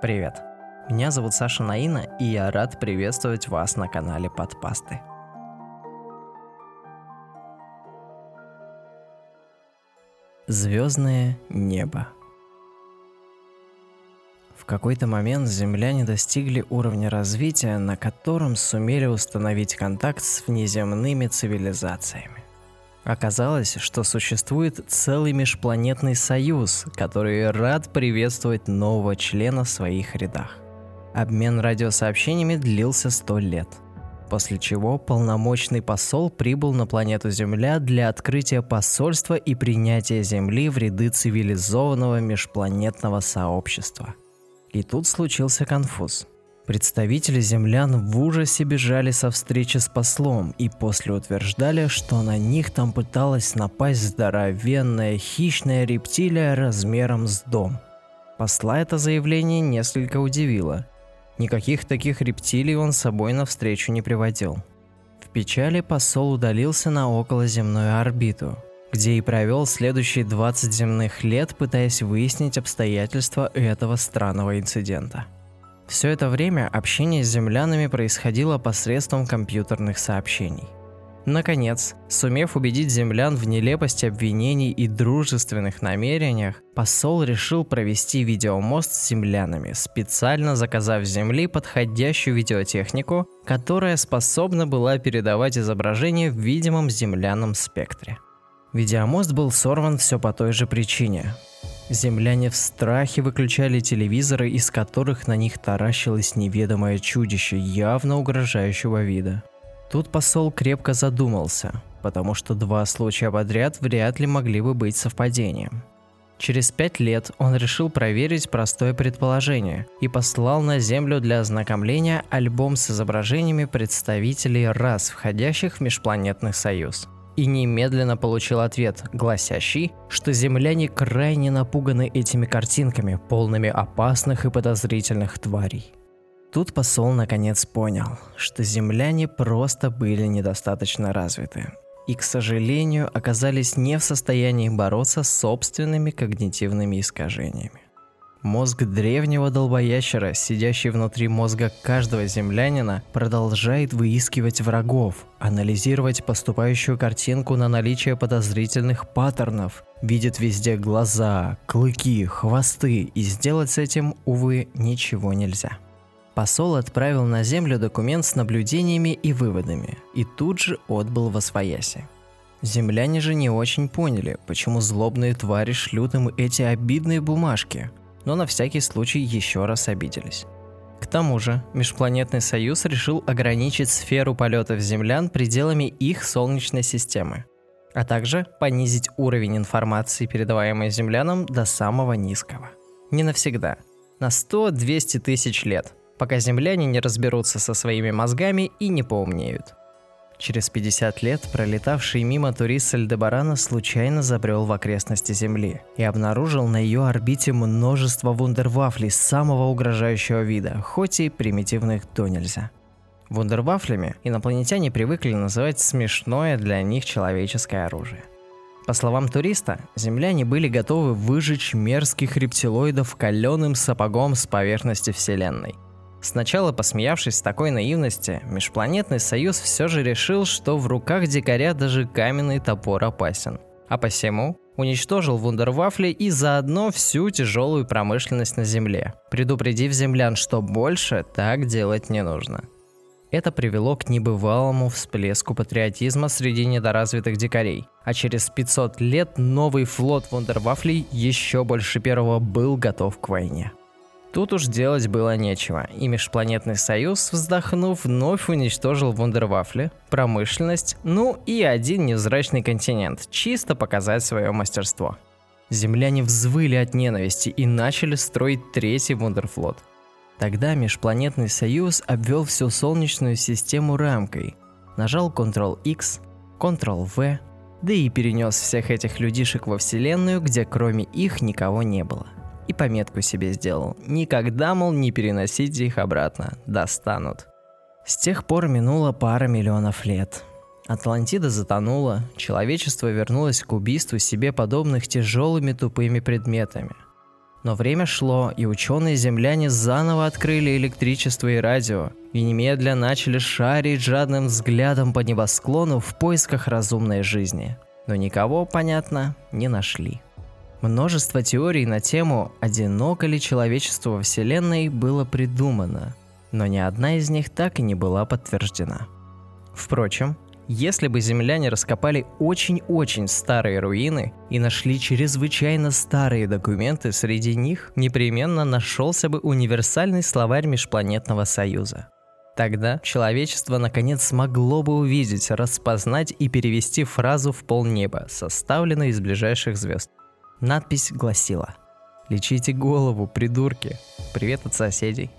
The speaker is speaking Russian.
Привет! Меня зовут Саша Наина, и я рад приветствовать вас на канале Подпасты. Звездное небо. В какой-то момент земляне достигли уровня развития, на котором сумели установить контакт с внеземными цивилизациями. Оказалось, что существует целый межпланетный союз, который рад приветствовать нового члена в своих рядах. Обмен радиосообщениями длился сто лет, после чего полномочный посол прибыл на планету Земля для открытия посольства и принятия Земли в ряды цивилизованного межпланетного сообщества. И тут случился конфуз – Представители землян в ужасе бежали со встречи с послом и после утверждали, что на них там пыталась напасть здоровенная хищная рептилия размером с дом. Посла это заявление несколько удивило. Никаких таких рептилий он с собой навстречу не приводил. В печали посол удалился на околоземную орбиту, где и провел следующие 20 земных лет, пытаясь выяснить обстоятельства этого странного инцидента – все это время общение с землянами происходило посредством компьютерных сообщений. Наконец, сумев убедить землян в нелепости обвинений и дружественных намерениях, посол решил провести видеомост с землянами, специально заказав с Земли подходящую видеотехнику, которая способна была передавать изображение в видимом земляном спектре. Видеомост был сорван все по той же причине. Земляне в страхе выключали телевизоры, из которых на них таращилось неведомое чудище, явно угрожающего вида. Тут посол крепко задумался, потому что два случая подряд вряд ли могли бы быть совпадением. Через пять лет он решил проверить простое предположение и послал на Землю для ознакомления альбом с изображениями представителей рас, входящих в Межпланетный Союз – и немедленно получил ответ, гласящий, что земляне крайне напуганы этими картинками, полными опасных и подозрительных тварей. Тут посол наконец понял, что земляне просто были недостаточно развиты и, к сожалению, оказались не в состоянии бороться с собственными когнитивными искажениями. Мозг древнего долбоящера, сидящий внутри мозга каждого землянина, продолжает выискивать врагов, анализировать поступающую картинку на наличие подозрительных паттернов, видит везде глаза, клыки, хвосты, и сделать с этим, увы, ничего нельзя. Посол отправил на Землю документ с наблюдениями и выводами, и тут же отбыл во свояси. Земляне же не очень поняли, почему злобные твари шлют им эти обидные бумажки – но на всякий случай еще раз обиделись. К тому же, Межпланетный Союз решил ограничить сферу полетов землян пределами их Солнечной системы, а также понизить уровень информации, передаваемой землянам, до самого низкого. Не навсегда. На 100-200 тысяч лет, пока земляне не разберутся со своими мозгами и не поумнеют. Через 50 лет пролетавший мимо турист Альдебарана случайно забрел в окрестности Земли и обнаружил на ее орбите множество вундервафлей самого угрожающего вида, хоть и примитивных до нельзя. Вундервафлями инопланетяне привыкли называть смешное для них человеческое оружие. По словам туриста, земляне были готовы выжечь мерзких рептилоидов каленым сапогом с поверхности Вселенной – Сначала посмеявшись с такой наивности, Межпланетный Союз все же решил, что в руках дикаря даже каменный топор опасен. А посему уничтожил вундервафли и заодно всю тяжелую промышленность на Земле, предупредив землян, что больше так делать не нужно. Это привело к небывалому всплеску патриотизма среди недоразвитых дикарей. А через 500 лет новый флот вундервафлей еще больше первого был готов к войне. Тут уж делать было нечего, и Межпланетный Союз, вздохнув, вновь уничтожил вундервафли, промышленность, ну и один невзрачный континент, чисто показать свое мастерство. Земляне взвыли от ненависти и начали строить третий вундерфлот. Тогда Межпланетный Союз обвел всю Солнечную систему рамкой, нажал Ctrl-X, Ctrl-V, да и перенес всех этих людишек во Вселенную, где кроме их никого не было и пометку себе сделал. Никогда, мол, не переносите их обратно, достанут. С тех пор минуло пара миллионов лет. Атлантида затонула, человечество вернулось к убийству себе подобных тяжелыми тупыми предметами. Но время шло, и ученые-земляне заново открыли электричество и радио, и немедля начали шарить жадным взглядом по небосклону в поисках разумной жизни. Но никого, понятно, не нашли. Множество теорий на тему «Одиноко ли человечество во Вселенной» было придумано, но ни одна из них так и не была подтверждена. Впрочем, если бы земляне раскопали очень-очень старые руины и нашли чрезвычайно старые документы, среди них непременно нашелся бы универсальный словарь Межпланетного Союза. Тогда человечество наконец смогло бы увидеть, распознать и перевести фразу в полнеба, составленную из ближайших звезд. Надпись гласила «Лечите голову, придурки! Привет от соседей!»